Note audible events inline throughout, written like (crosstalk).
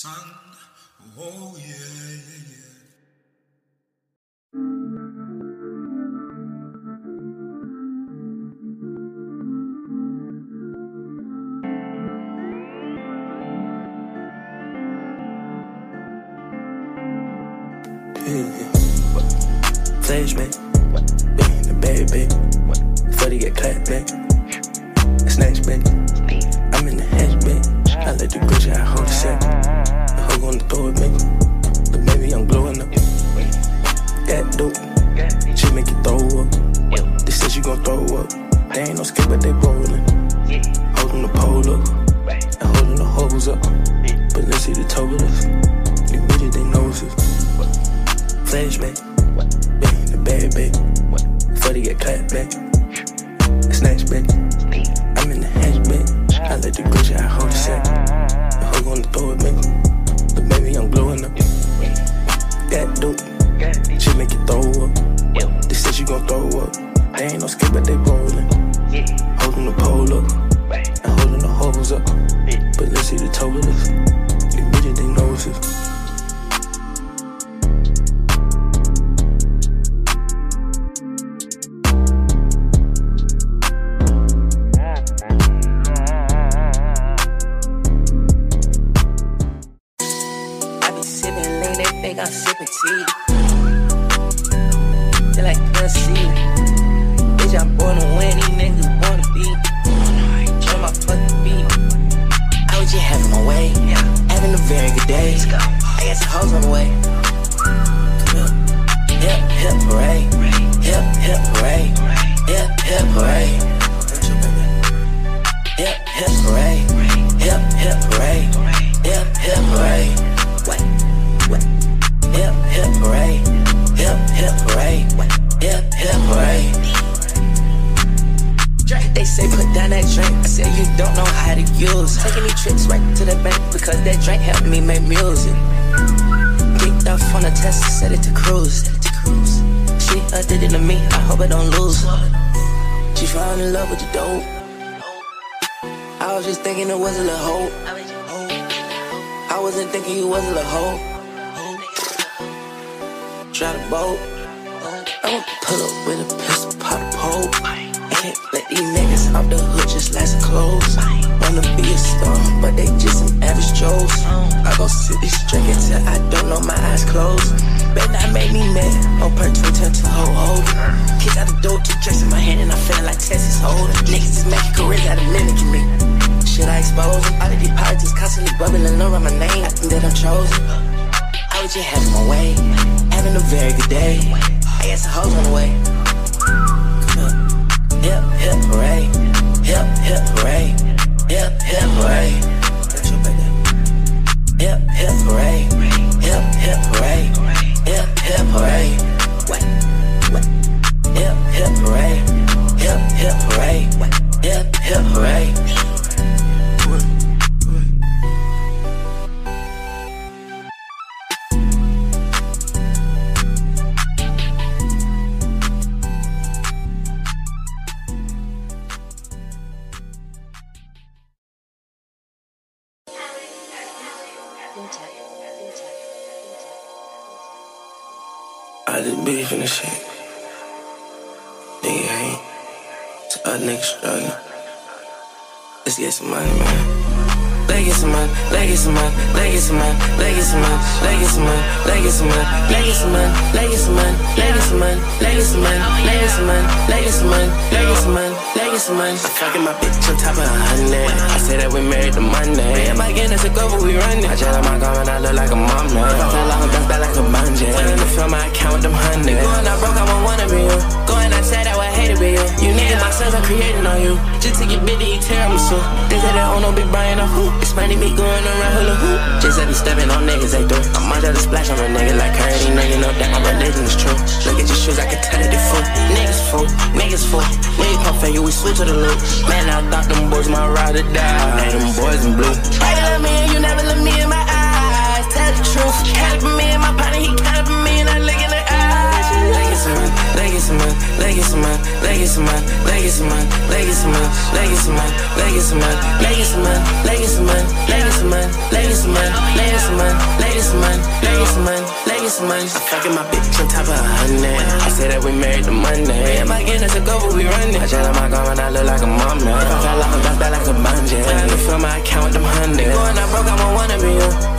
Sun. Oh yeah, yeah, yeah. Flashback, back in the bag, back. Before they get clapped back, snatch back. I'm in the hatchback. I let the Gucci, I hold the sack. Gon' throw up. They ain't no skip, but they rolling. Holding the pole up, and holding the hose up. But let's see the toe of this. Was just thinking it was a hope. I wasn't thinking you was a hoe. Try the boat. I'ma pull up with a pistol, pop a pole. And let these niggas off the hood just some clothes. Wanna be a star, but they just some average Joes. I go sit this drink until I don't know my eyes closed. Bet that made me mad. On per twin turn to whole hold. Kids out the door, two drinks in my hand, and I'm feeling like Texas Hold'em. Niggas is making careers out of mimicking me. Should I expose them? All of these politics constantly bubbling around my name. I think that I'm chosen. I was just having my way, having a very good day. I guess some hoes on the way. Hip, hip, parade. Hip, hip, parade. Hip, hip, parade. Hip, hip, parade. Hip, hip, parade. Hip, hip? What? Hip, hip, parade. Hip, hip, parade. Hip, hip, parade. I just beef in the shit. Nigga ain't. To a nigga struggling. Let's get some money, man. Let's get some money, let's get some money, let's get some money, let's get some money, let's get some money, let's get some money, let's get some money, let's get some money, let's get some money, let's some money, let's some money, let's get some money. I'm fucking my bitch on top of a hundred. I say that we married to Monday. Me and my a go, but we running. I on my garment, I look like a mom man. If I feel like I'm back like a bungee. In the film, I count them hundreds. Going out broke, I won't wanna be you. Going outside, I hate to be you. You nigga, my sons are creating on you. Just to get bitty, eat tiramisu. They say they own no big Brian or who. Funny me going around hula hoop. Just I be stepping on niggas they do. I might just splash on a nigga like Curry. Nigga know that my religion is true. Look at your shoes, I can tell that they fool. Niggas fool, niggas fool. Niggas pump figure, we switch to the loop. Man, I thought them boys my ride or die. Now them boys in blue. You love me and you never look me in my eyes? Tell the truth. It for me and my partner, he counted for me and I look in the eyes. Leg it some money, leg money, leg money, leg money, leg money, leg money, leg money, leg money, leg money, leg money, leg money, leg money, leg money. I'm fucking my bitch on top of a hundred. I say that we married to Monday. And my Guinness a go, but we running. I gel on my garment, I look like a. If I fell off, I'm back back like a bungee. You feel my account with them hundreds. Going out broke, I won't wanna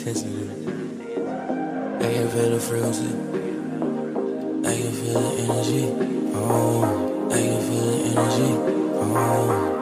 intensity. I can feel the frequency. I can feel the energy. Oh, I can feel the energy. Oh.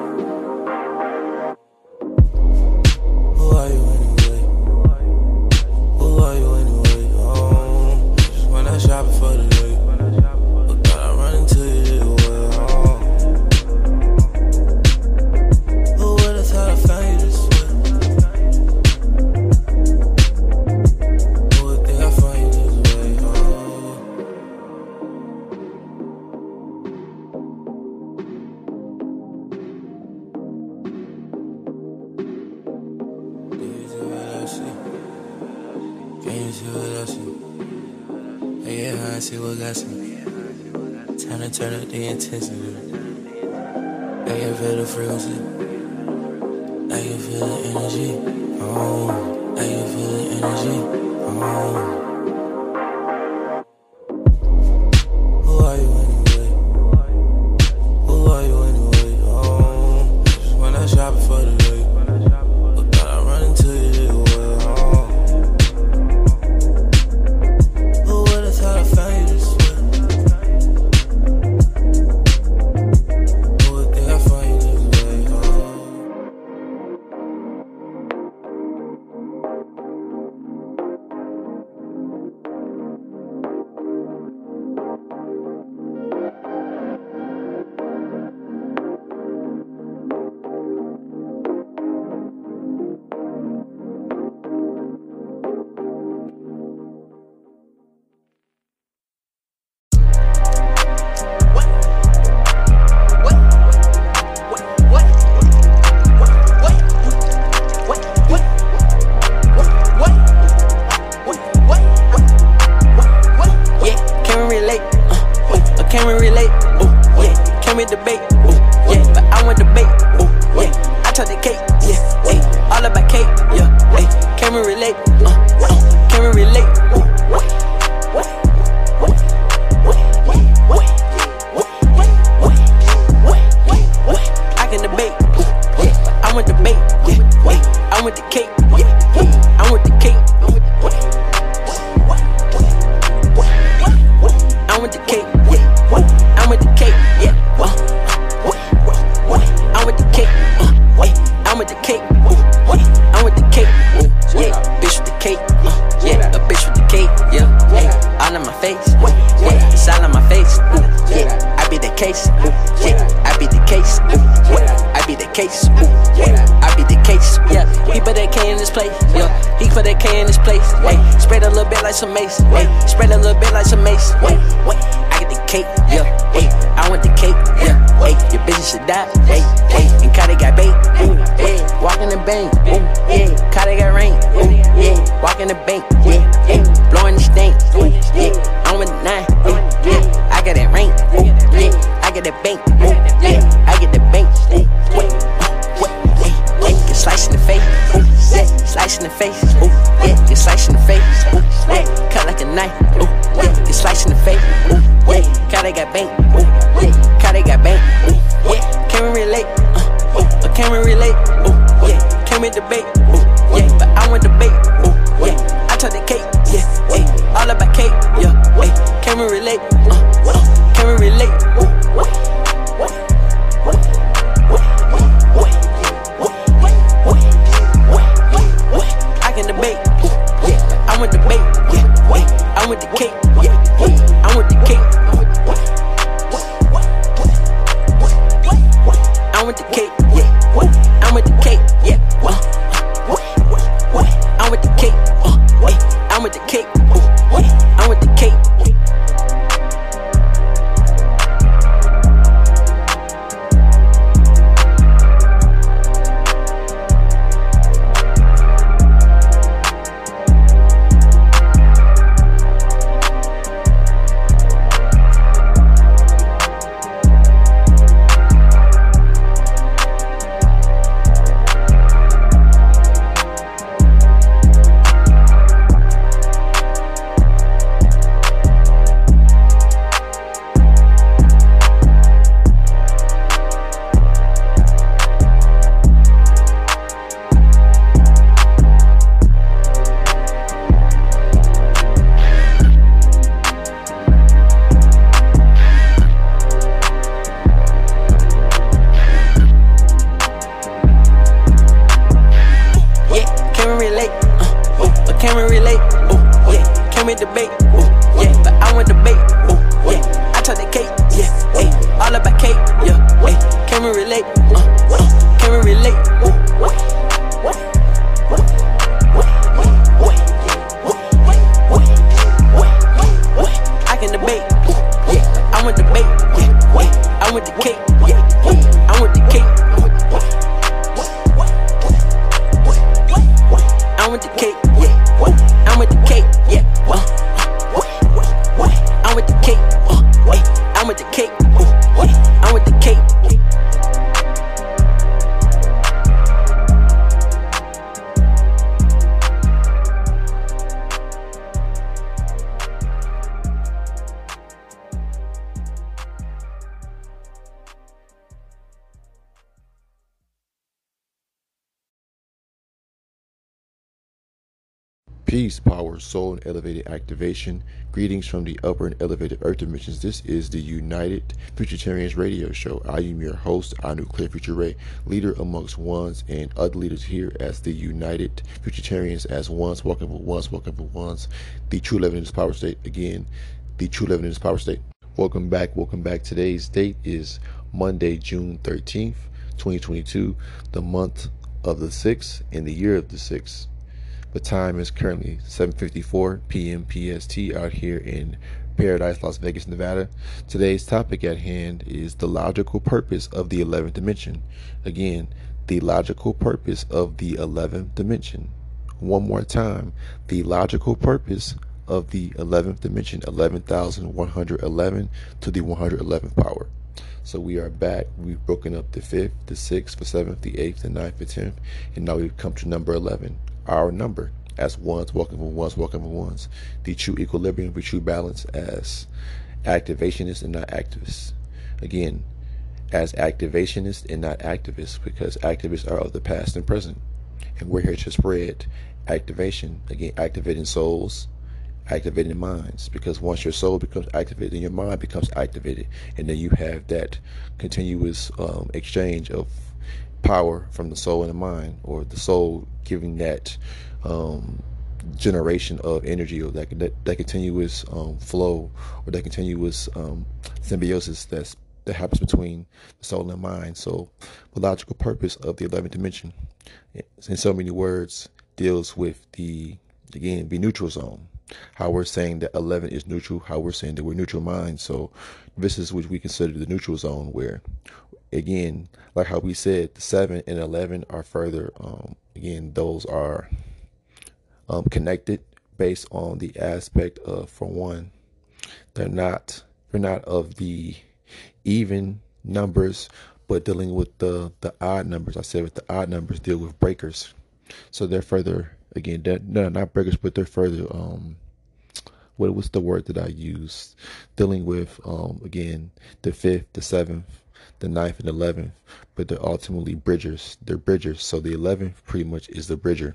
Some mace, hey. Spread a little bit like some mace, wait, wait. I get the cake, yeah. Hey, I want the cake, yeah. Hey, your bitch should die, hey, hey. And Cardi got bait. Walk in the bank, yeah. I'm with debate, yeah. I'm with the cake, yeah, yeah. Can we relate? Uh, uh, can we relate? Peace, power, soul, and elevated activation. Greetings from the upper and elevated earth dimensions. This is the United Futuritarians radio show. I am your host, Anu Clear Future Ray, leader amongst ones and other leaders here as the United Futuritarians as ones, walking for ones, walking for ones. The true living in this power state. Again, the true living in this power state. Welcome back. Welcome back. Today's date is Monday, June 13th, 2022, the month of the 6th and the year of the 6th. The time is currently 7:54 p.m. PST out here in Paradise, Las Vegas, Nevada. Today's topic at hand is the logical purpose of the 11th dimension. Again, the logical purpose of the 11th dimension. One more time, the logical purpose of the 11th dimension, 11,111 to the 111th power. So we are back. We've broken up the 5th, the 6th, the 7th, the 8th, the 9th, the 10th, and now we've come to number 11 our number as ones walking for ones walking for ones the true equilibrium the true balance as activationists and not activists again as activationists and not activists because activists are of the past and present And we're here to spread activation, again, activating souls, activating minds. Because once your soul becomes activated, then your mind becomes activated. And then you have that continuous um, exchange of power from the soul and the mind, or the soul giving that um, generation of energy, or that that, that continuous um, flow, or that continuous um, symbiosis that's that happens between the soul and mind. So, the logical purpose of the 11th dimension, in so many words, deals with the again the neutral zone. How we're saying that 11 is neutral, how we're saying that we're neutral minds. So, this is what we consider the neutral zone, where again, like how we said, the 7 and 11 are further, um, again, those are um, connected based on the aspect of, for one, they're not, they're not of the even numbers, but dealing with the the odd numbers. I said with the odd numbers deal with breakers, so they're further again. They're, no, not breakers, but they're further. Um, what was the word that I used? Dealing with um again the fifth, the seventh, the ninth, and eleventh, but they're ultimately bridgers. They're bridgers. So the eleventh pretty much is the bridger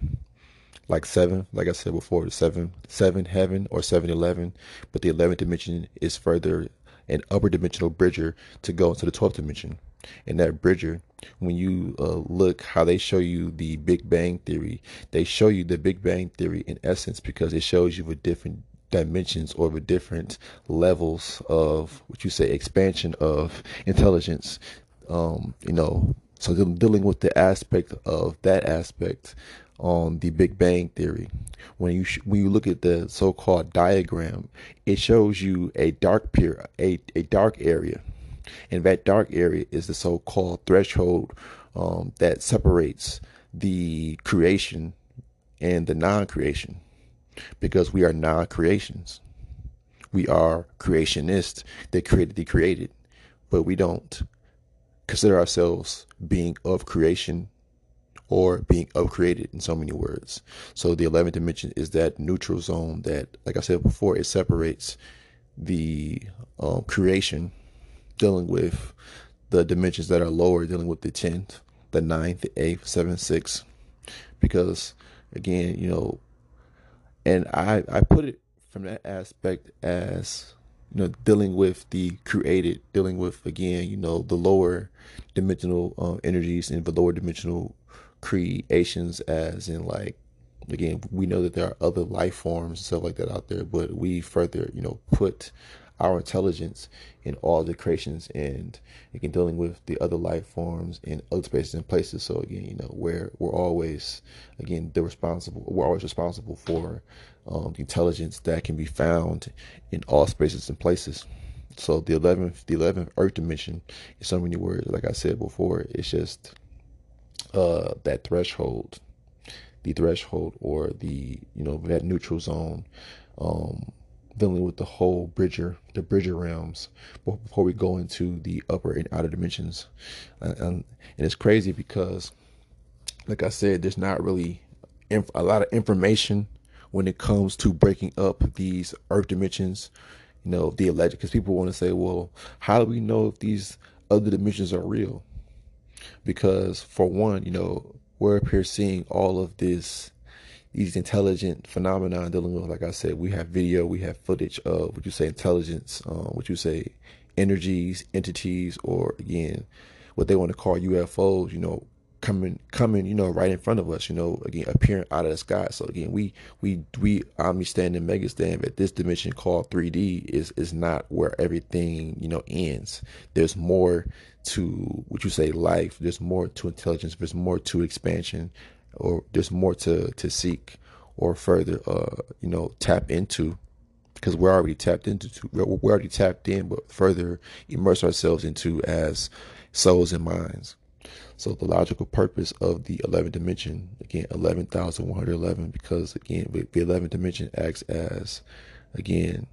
like seven, like I said before, the seven, seven heaven or seven eleven, but the eleventh dimension is further an upper dimensional bridger to go into the 12th dimension. And that bridger, when you uh, look how they show you the Big Bang Theory, they show you the Big Bang Theory in essence because it shows you with different dimensions or with different levels of what you say expansion of intelligence. Um, you know, so dealing with the aspect of that aspect on the Big Bang Theory. When you sh- when you look at the so-called diagram, it shows you a dark period, a, a dark area, and that dark area is the so-called threshold um, that separates the creation and the non-creation, because we are non-creations. We are creationists that created the created, but we don't consider ourselves being of creation or being of created in so many words. So the 11th dimension is that neutral zone that, like I said before, it separates the um, creation dealing with the dimensions that are lower, dealing with the 10th, the 9th, the 8th, 7th, 6th. Because again, you know, and I, I put it from that aspect as you know dealing with the created dealing with again you know the lower dimensional um, energies and the lower dimensional creations as in like again we know that there are other life forms and stuff like that out there but we further you know put our intelligence in all the creations and again dealing with the other life forms in other spaces and places. So again you know where we're always again the responsible we're always responsible for um, the intelligence that can be found in all spaces and places. So the 11th the 11th earth dimension in so many words. Like i said before it's just uh, that threshold, the threshold or the you know that neutral zone, um, dealing with the whole bridger, the bridger realms before we go into the upper and outer dimensions, and, and, and it's crazy because, like I said, there's not really inf- a lot of information when it comes to breaking up these earth dimensions. You know the alleged because people want to say, well, how do we know if these other dimensions are real? because for one, you know, we're up here seeing all of this these intelligent phenomena dealing with like I said, we have video, we have footage of what you say intelligence, um, what you say energies, entities, or again, what they want to call UFOs, you know, coming coming you know right in front of us you know again appearing out of the sky. So again we we we omni-stand and mega stand at this dimension called 3d is is not where everything you know ends. There's more to what you say life. There's more to intelligence. There's more to expansion or there's more to to seek or further uh you know tap into because we're already tapped into we're already tapped in but further immerse ourselves into as souls and minds. So the logical purpose of the 11th dimension, again, 11,111, because again, the 11th dimension acts as, again,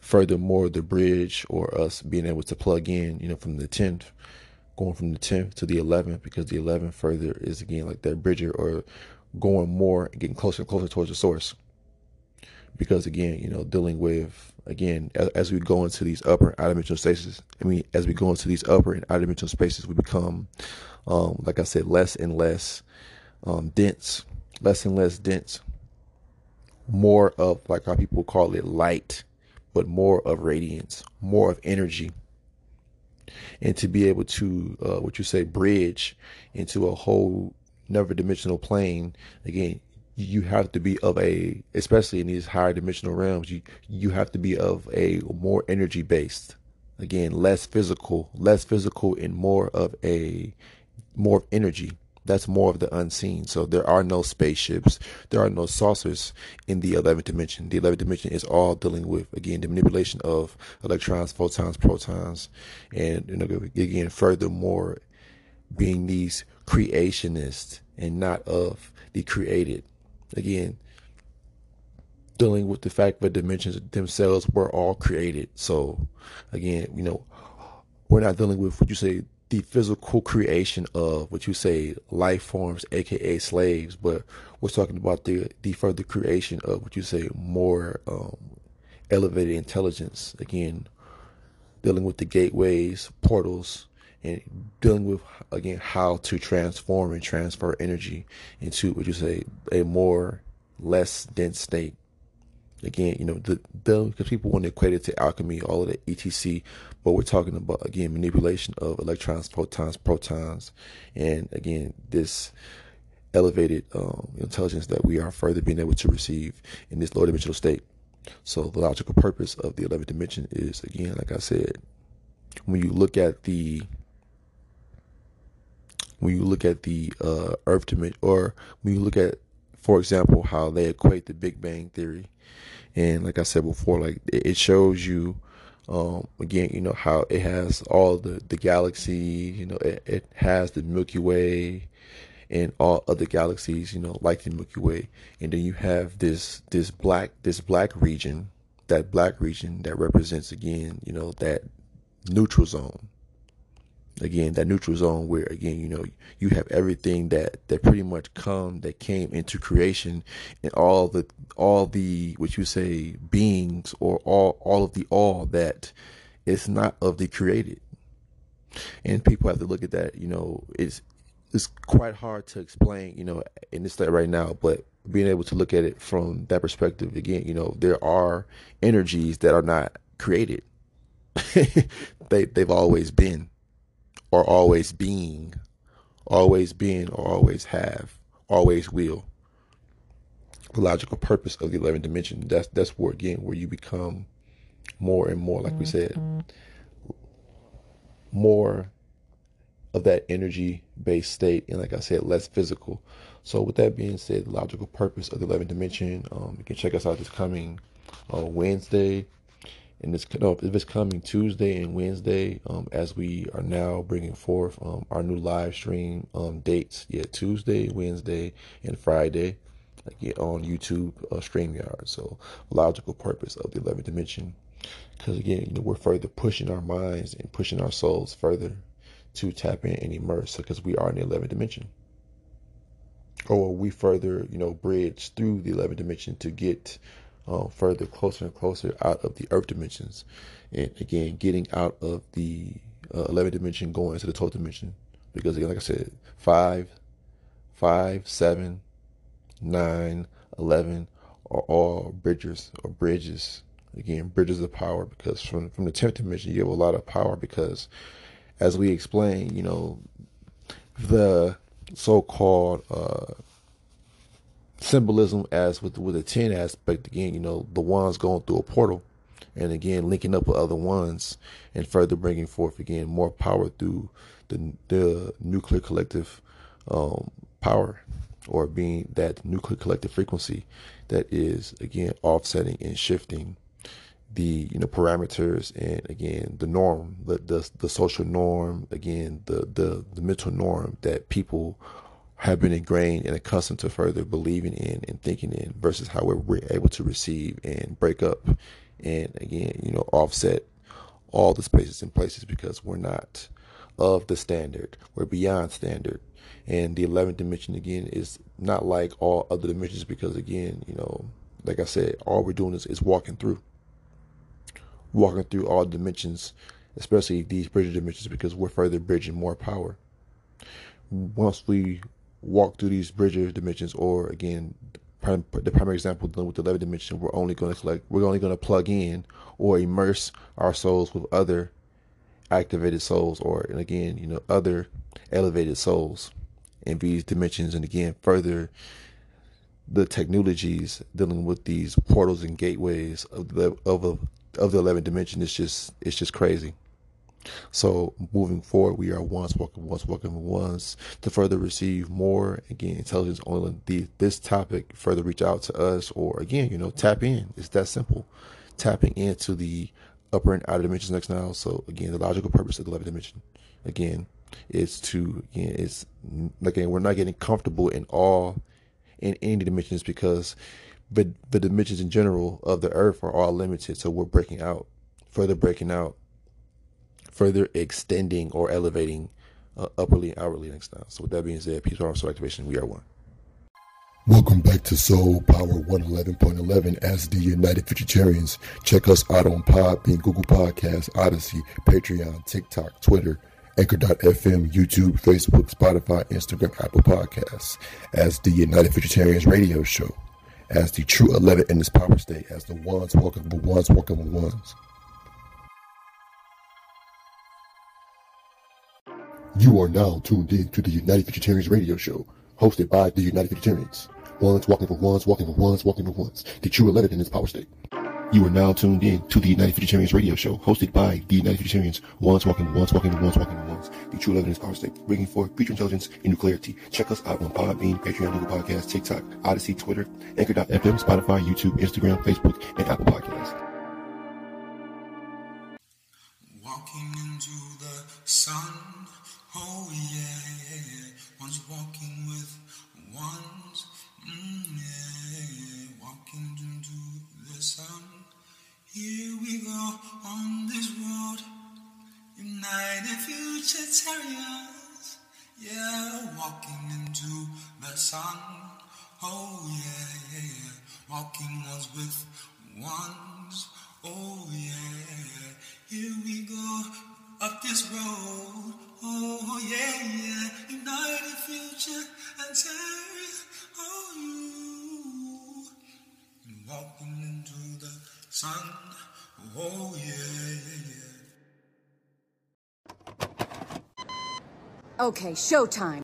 furthermore, the bridge or us being able to plug in, you know, from the 10th, going from the 10th to the 11th, because the 11th further is, again, like that bridger or going more getting closer and closer towards the source. Because again, you know, dealing with again, as, as, we go into these upper and outer dimensional spaces, I mean, as we go into these upper and outer dimensional spaces, we become, um, like I said, less and less um, dense, less and less dense, more of like how people call it light, but more of radiance, more of energy. And to be able to, uh, what you say, bridge into a whole never dimensional plane, again, you have to be of a, especially in these higher dimensional realms, you, you have to be of a more energy based, again, less physical, less physical and more of a, more of energy that's more of the unseen. So there are no spaceships, there are no saucers in the 11th dimension. The 11th dimension is all dealing with again the manipulation of electrons, photons, protons, and you know again furthermore being these creationists and not of the created. Again, dealing with the fact that dimensions themselves were all created. So again, you know, we're not dealing with what you say the physical creation of what you say life forms, aka slaves, but we're talking about the the further creation of what you say more um, elevated intelligence. Again, dealing with the gateways, portals, and dealing with again how to transform and transfer energy into what you say a more less dense state again, you know, the because people want to equate it to alchemy, all of the etc. But we're talking about again manipulation of electrons, photons, protons, and again this elevated um, intelligence that we are further being able to receive in this lower dimensional state. So the logical purpose of the 11th dimension is again, like I said, when you look at the when you look at the uh, Earth dimension, or when you look at, for example, how they equate the Big Bang theory and like I said before, like it shows you um, again, you know how it has all the the galaxies. You know, it, it has the Milky Way and all other galaxies. You know, like the Milky Way, and then you have this this black this black region, that black region that represents again, you know, that neutral zone again that neutral zone where again you know you have everything that that pretty much come that came into creation and all the all the what you say beings or all all of the all that is not of the created. And people have to look at that you know it's it's quite hard to explain you know in this state right now but being able to look at it from that perspective again you know there are energies that are not created. (laughs) They they've always been or always being, always being or always have, always will. The logical purpose of the 11th dimension, that's, that's where, again, where you become more and more, like we said, more of that energy based state. And like I said, less physical. So with that being said, the logical purpose of the 11th dimension, um, you can check us out this coming uh, Wednesday, and it's no, it's coming Tuesday and Wednesday, um, as we are now bringing forth um, our new live stream um, dates. Yeah, Tuesday, Wednesday, and Friday, like on YouTube uh, Streamyard. So, logical purpose of the 11th dimension, because again, you know, we're further pushing our minds and pushing our souls further to tap in and immerse, because we are in the 11th dimension. Or we further, you know, bridge through the 11th dimension to get uh, further closer and closer out of the earth dimensions. And again, getting out of the uh, 11th dimension, going into the 12th dimension. Because again, like I said, 5, 5, 7, 9, 11 are all bridges or bridges. Again, bridges of power because from, from the 10th dimension, you have a lot of power because as we explained, you know, the so-called uh, symbolism as with with a ten aspect again. You know, the ones going through a portal, and again linking up with other ones, and further bringing forth again more power through the the nuclear collective um, power, or being that nuclear collective frequency that is again offsetting and shifting the you know parameters and again the norm the the, the social norm again the, the the mental norm that people have been ingrained and accustomed to further believing in and thinking in versus how we're, able to receive and break up and again, you know, offset all the spaces and places because we're not of the standard. We're beyond standard. And the 11th dimension, again, is not like all other dimensions because, again, you know, like I said, all we're doing is, is walking through. Walking through all dimensions, especially these bridge dimensions, because we're further bridging more power. Once we walk through these bridger dimensions, or again, the primary example dealing with the 11th dimension, we're only going to collect, we're only going to plug in or immerse our souls with other activated souls, or and again, you know, other elevated souls in these dimensions, and again, further the technologies dealing with these portals and gateways of the of of the 11th dimension is just it's just crazy. So moving forward, we are once walking once walking once to further receive more again intelligence on the this topic. Further reach out to us, or again, you know, tap in. It's that simple. Tapping into the upper and outer dimensions next now. So again, the logical purpose of the 11th dimension, again, is to again, it's again we're not getting comfortable in all in any dimensions because the the dimensions in general of the earth are all limited. So we're breaking out, further breaking out, further extending or elevating uh, upperly and outwardly next now. So with that being said, peace, power, soul activation. We are one. Welcome back to Soul Power 111.11 as the United Futuritarians. Check us out on Podbean, Google Podcasts, Odysee, Patreon, TikTok, Twitter, Anchor.fm, YouTube, Facebook, Spotify, Instagram, Apple Podcasts, as the United Futuritarians radio show, as the true 11 in this power state, as the ones walking with ones walking with ones. You are now tuned in to the United Futuritarians radio show, hosted by the United Futuritarians. Once walking for once, walking for once, walking for once. The true 11 in this power state. You are now tuned in to the United Futuritarians radio show, hosted by the United Futuritarians. Once walking, for ones walking, for ones walking, for ones. The true evidence power state, bringing forth future intelligence and new clarity. Check us out on Podbean, Patreon, Google Podcasts, TikTok, Odysee, Twitter, Anchor.fm, Spotify, YouTube, Instagram, Facebook, and Apple Podcasts. Futuritarians. Yeah, walking into the sun. Oh yeah, yeah, yeah. Walking ones with ones. Oh yeah, here we go up this road. Oh yeah, yeah. United future and say Oh you walking into the sun. Oh yeah, yeah, Okay, showtime.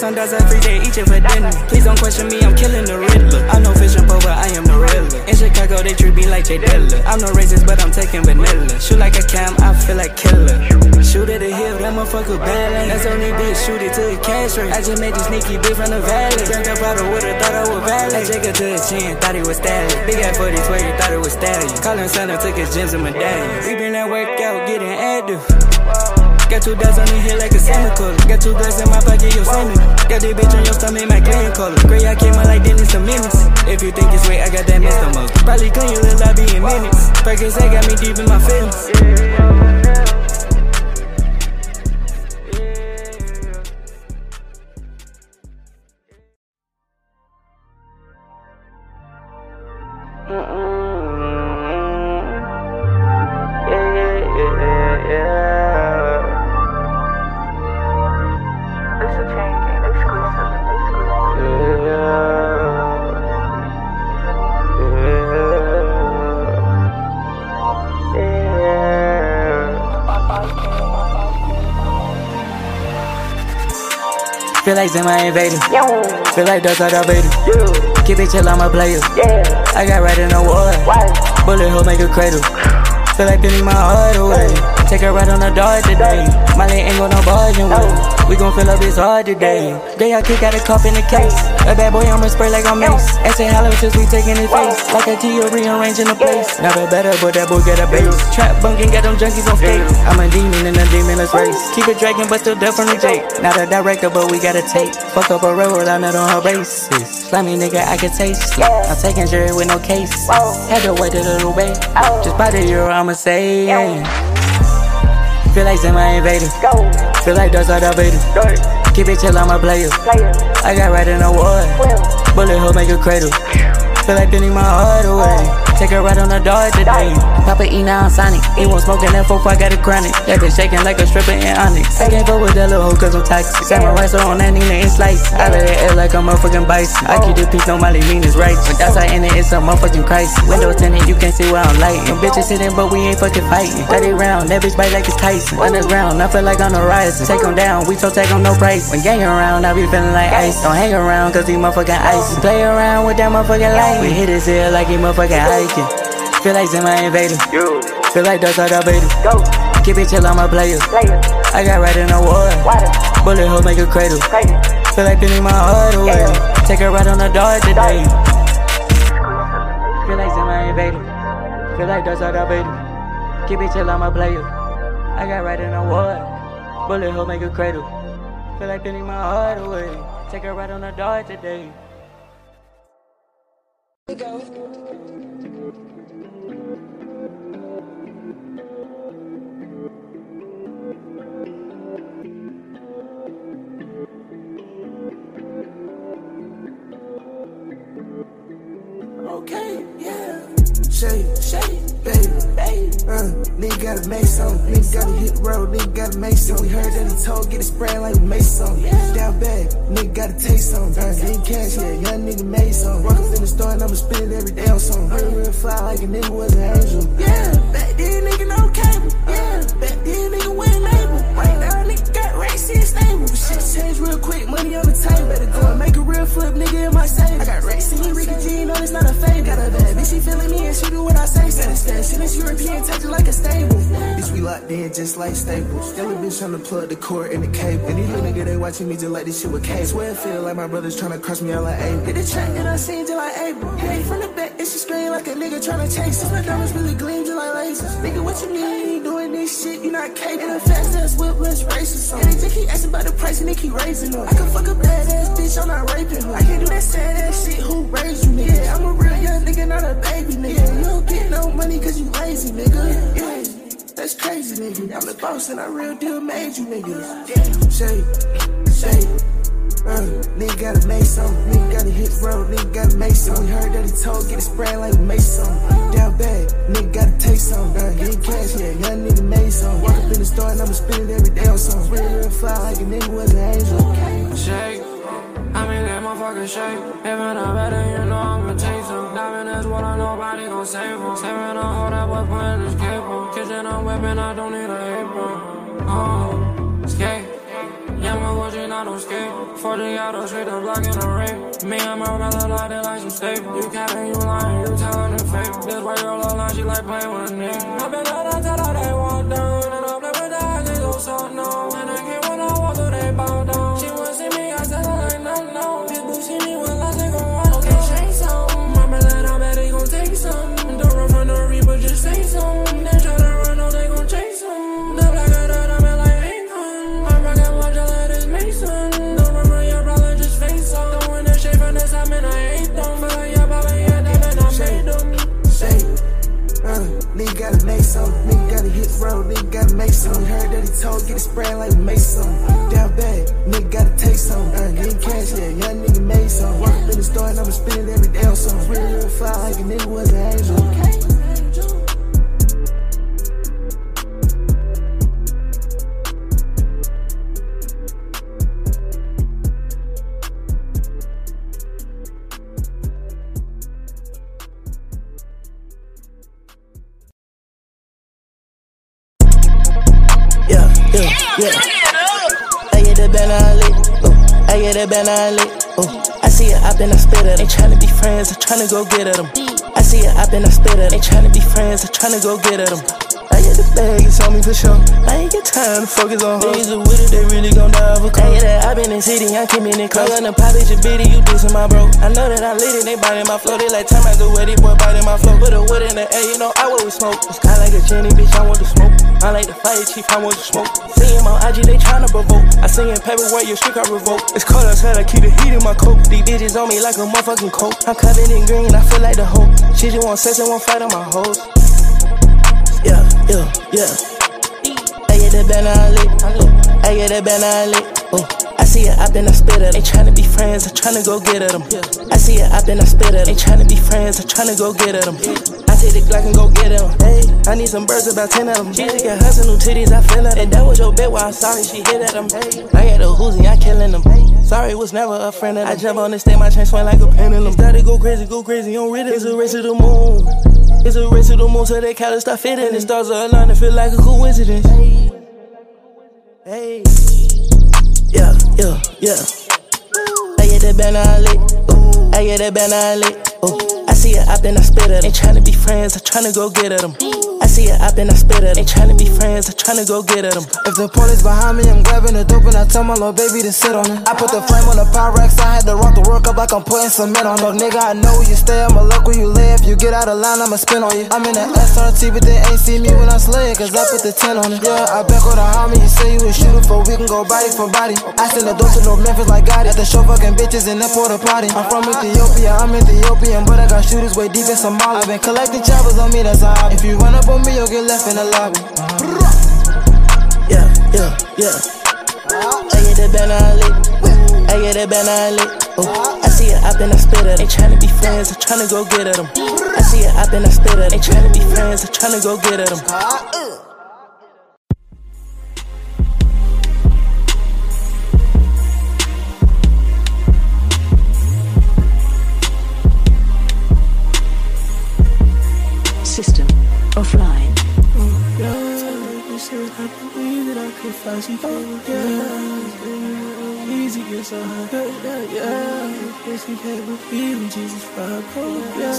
Contenders. Got some dogs I free, they eat it for dinner. Please don't question me, I'm killing the Riddler. I know fish and but I am the Riddler. In Chicago, they treat me like Jay Dilla. I'm no racist, but I'm taking vanilla. Shoot like a cam, I feel like killer. Shoot at the hill, that motherfucker bad. That's only bitch, shoot it to the cash rate. I just made this sneaky bitch from the valley. Up out of would've thought I was valid. I her to the chin, thought he was Stanley. Big ass 40 swear thought it was Stallion. Callin' Santa, took his gems and medallions. We been at workout, getting active. Got two on the head like a Santa color. Got two guns in my pocket, yo, send it. Got this bitch on your stomach, my clean color. Gray, I came out like Dennis a minutes. If you think it's wet, I got that Mr. Most. Probably clean your little lobby in minutes. Perkins, got me deep in my feelings. Feel like Zim, I invader. Feel like Darth Vader. Keep it chill, I'm a player. I got right in the war. Bullet hole make a cradle. Feel like pinning my heart away. Take a ride on the dart today. My leg ain't got no barging way. We gon' fill up his heart today. Day I kick out a cup in the case. A bad boy, I'ma spray like I'm Mace. And say hello till we taking his face. Like a a T rearranging the place. Never better, but that boy got a base. Trap bunking, got them junkies on skates. I'm a demon in a demonless race. Keep it dragging, but still deaf from the Jake. Not a director, but we gotta take. Fuck up a railroad, I'm not on her basis. Slimy nigga, I can taste it. I'm taking jury with no case. Had to wait a little bit. Oh. Just by the euro, I'ma say. Feel like Zim, I invader. Feel like Darth Vader. Keep it chill, I'm a player. I got right in the war. Bullet hole make a cradle. Feel like pinning my heart away. Take a ride on the dart today. Papa E now I'm Sonic. He won't smoke that F4, I got a chronic. That bitch shaking like a stripper in Onyx. I can't fuck with that little hoe cause I'm toxic. Samurai so on that Nina and slice. Out of the air like a motherfucking bison. I keep the peace, no Molly mean is right. But that's how in it, it's a motherfucking crisis. Windows tinted, you can't see where I'm lighting. Bitches sitting, but we ain't fucking fighting. 30 round, that bitch bite like it's Tyson. Underground, I feel like on the horizon. Take them down, we so take them no price. When gang around, I be feeling like ice. Don't hang around cause these motherfucking ice. Play around with that motherfucking light. We hit his head like he motherfucking hiking. Feel like Zim, I invader. Feel like Darth Vader. Keep it chill, I'm a player. I got right in the war. Bullet hole make a cradle. Feel like pinning my heart away. Take a ride on the dart today. Feel like Zim, I invader. Feel like Darth Vader. Keep it chill, I'm a player. I got right in the war. Bullet hole make a cradle. Feel like pinning my heart away. Take a ride on the dart today. Okay, yeah. Shake, shake, baby, baby. Uh, nigga gotta make some. Nigga gotta hit the road, nigga gotta make some. We heard that he told, get it spraying like we made some. Down bad, nigga gotta taste some. Uh, nigga cash, yeah, young nigga made some. Walk up in the store and I'ma spend it every day on some. Real, real fly like a nigga was an angel. Yeah, back then nigga no cable. Yeah, shit changed real quick, money on the table. Better go and make a real flip, nigga in my save. I got racing, Ricky G, no, it's not a fave. Got a bad bitch, she feeling me and she do what I say. Said instead, she this European, take it like a stable. Bitch, we locked in just like staples. Still a bitch trying to plug the cord and the cable. And these little nigga, they watching me just like this shit with cable. Swear it feel like my brother's trying to crush me out like Abel. Hit the track that I seen just like Abel. Hey, from the back, it's she scream like a nigga trying to chase us. My diamonds really gleam just like lasers. Nigga, what you mean? This shit, you not capable. And a fast ass whip, let's race or. And they just keep asking about the price and they keep raising up. I can fuck a badass bitch, I'm not raping her. I can't do that sad ass shit, who raised you, nigga? Yeah, I'm a real young nigga, not a baby, nigga. You don't get no money cause you lazy, nigga. Yeah. That's crazy, nigga. I'm the boss and I real deal made you niggas. Damn, shake, shake. Uh, nigga gotta make some, nigga gotta hit the road, nigga gotta make some. We heard that he told, get it spraying like we made some. Down bad, nigga gotta taste some. Get cash, yeah, young nigga made some. Walk up in the store and I'ma spend it every day on some. Real, real fly like a nigga was an angel. Shake, I mean that motherfucker shake. If it not better, you know I'ma take some. Diamond is what I nobody gon' save him. Saving a hoe that boy putting his cape on. Kitchen I'm whipping, I don't need a apron. Oh, skate. Yeah, my Gucci not on skate. 40 auto straight to block in a rape. Me and my brother like they like some staple. You capping, you lying, you telling the fake. This white girl look like she like playing with a nigga. I been out I they walk down. And I with the eyes, they go so no. And I can't gotta make some. Nigga gotta hit the road, nigga gotta make some. Heard that he told, get it spread like we made some. Down bad, nigga gotta take some. Ain't getting cash, yeah, young nigga made some. Work in the store and I'ma spend it every day on some. Real, real fly like a nigga was an angel. I get that Benali, ooh. I see it up and I spit it. Ain't tryna be friends, I'm tryna go get at them. I see it up and I spit it. Ain't tryna be friends, I'm tryna go get at them. I get the bag, it's on me for sure. I ain't got time to focus on hoes. Niggas with it, they really gon' die of a cold. I that, I been in city, I'm keeping it close. I'm gonna pop it, your bitty, you dissing my bro. I know that I lit it, they biting my flow. They like time I go wet, boy biting my flow. Put a wood in the air, you know I always smoke. It's kinda like a genie, bitch, I want to smoke. I like the fire chief, I want to smoke. See him on IG, they tryna provoke. I see him paperwork, your street car revoke. It's cold outside, I keep the heat in my coat. These bitches on me like a motherfucking coat. I'm covered in green, I feel like the hope. She just want sex and want fight on my hoes. Yeah, yeah, yeah. I get that Benali, I get that Benali. Ooh. I see it up and I spit it. Ain't tryna be friends, I'm tryna go get at them. I see it up and I spit it. Ain't tryna be friends, I'm tryna go get at them. I take the Glock and go get them. Hey, I need some birds, about 10 of them. She got her some new titties, I feel it. And that was your bet while I'm sorry, she hit at them. I got a Uzi, I killing them. Sorry, was never a friend of them. I jump on the stage, my chain swing like a pendulum. Started go crazy, go crazy on rhythm. It's a race to the moon. It's a race to the moon, so they call start fitting. The stars are aligned, it feel like a coincidence. Hey, yeah, yeah, yeah. I get that Benali, ooh. I get that Benali, ooh. I see it up and I spit it. Ain't tryna be friends, I'm tryna go get at them. I see it up and I spit it. Ain't tryna be friends, I'm tryna go get at them. If the police behind me, I'm grabbing the dope and I tell my little baby to sit on it. I put the flame on the Pyrex, I had to rock the work up like I'm putting cement on it. Nigga, I know where you stay, I'ma look where you live. You get out of line, I'ma spin on you. I'm in the SRT, but they ain't see me when I slay cause I put the 10 on it. Yeah, I back on the homie, you say you a shooter for we can go body for body. I send the dope to no Memphis like Gotti. At the show, fucking bitches in that porta potty. I'm from Ethiopia, I'm Ethiopian, but I got shooters way deep in Somalia. i been collecting choppers on me, that's a. If you run up on me, you'll get left in the lobby. Yeah, yeah, yeah. I get that Benali, I get the that Benali. Ooh. I see it up and I spit it. Ain't tryna be friends, I'm tryna go get at them. I see it up and I spit it. Ain't tryna be friends, I'm tryna go get at them. Uh, uh. Offline. I believe that I could find some yeah. Easy get so high, yeah, yeah. You can't believe in Jesus fried cold, yeah.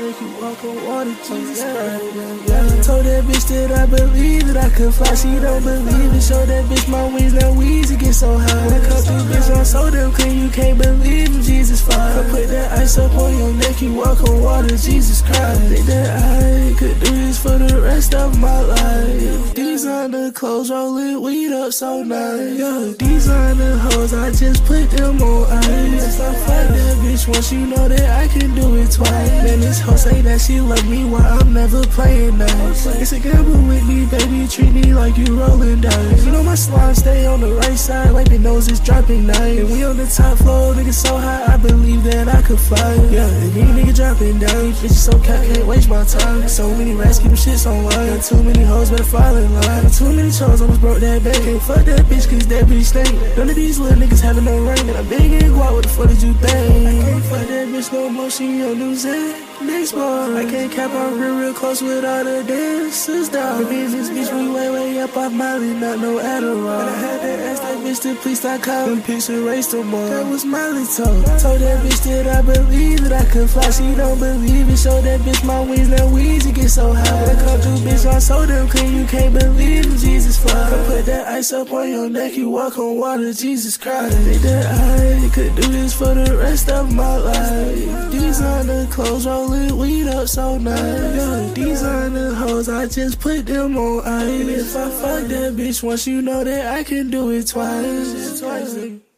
Make you walk on water, Jesus Christ, yeah, yeah. Told that bitch that I believe that I could fly, she don't believe it. Show that bitch my wings, now easy get so high. I come through, bitch, I'm so damn clean, you can't believe in Jesus fire. I put that ice up on your neck, you walk on water, Jesus Christ. Think that I could do this for the rest of my life. Designer clothes, rolling weed up so nice. Yo, designer hoes, I just put them on ice. I fuck that bitch once you know that I can do it twice. Man, this hoe say that she love me while I'm never playing nice. It's a gamble with me, baby, treat me like you rolling dice. You know my slime stay on the right side, like the nose is dropping nice. And we on the top floor, nigga so high, I believe that I could fly. Yeah, and you nigga dropping down, bitches so cat, can't waste my time. So many rats, keep them shits on line. Got too many hoes, better fall in line. Got too many shows, almost broke that bank. Can't fuck that bitch, cause that bitch stink. None of these little niggas having no ring. And I'm big and guap, what the fuck did you think? I can't fuck that bitch no more, she on new Zen. Next bar, I can't cap on real, real close with all the dancers down. The business bitch, we way, way up off Molly, not no Adderall. And I had to ask that bitch to please stop calling, erased them all. That was Molly told. Told that bitch that I believe that I could fly, she don't believe it. Show that bitch my wings, now Weezy get so high. I come through, bitch, I'm so damn clean, you can't believe in Jesus fuck. I put that ice up on your neck, you walk on water, Jesus Christ. Think that I could do this for the rest of my life. Designer clothes, rolling weed up so nice. Yeah, designer hoes, I just put them on ice. If I fuck that bitch once, you know that I can do it twice. twice.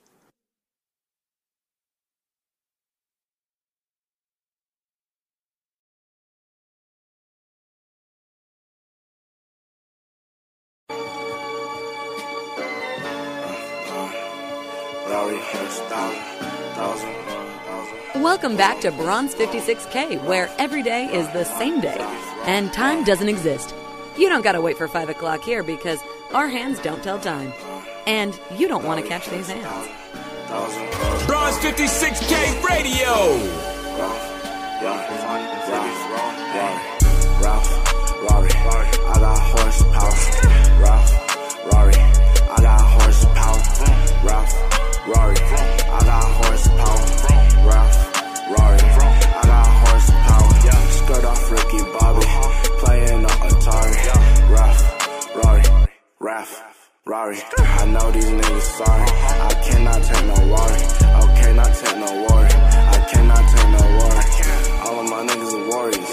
Welcome back to Bronze 56K, where every day is the same day and time doesn't exist. You don't gotta wait for 5 o'clock here because our hands don't tell time. And you don't wanna catch these hands. Bronze 56K Radio! Rory, I got horsepower. Rory, I got horsepower. Raph, Rari. I know these niggas sorry. I cannot take no worry. Okay, not take no worry. I cannot take no worry. All of my niggas are warriors.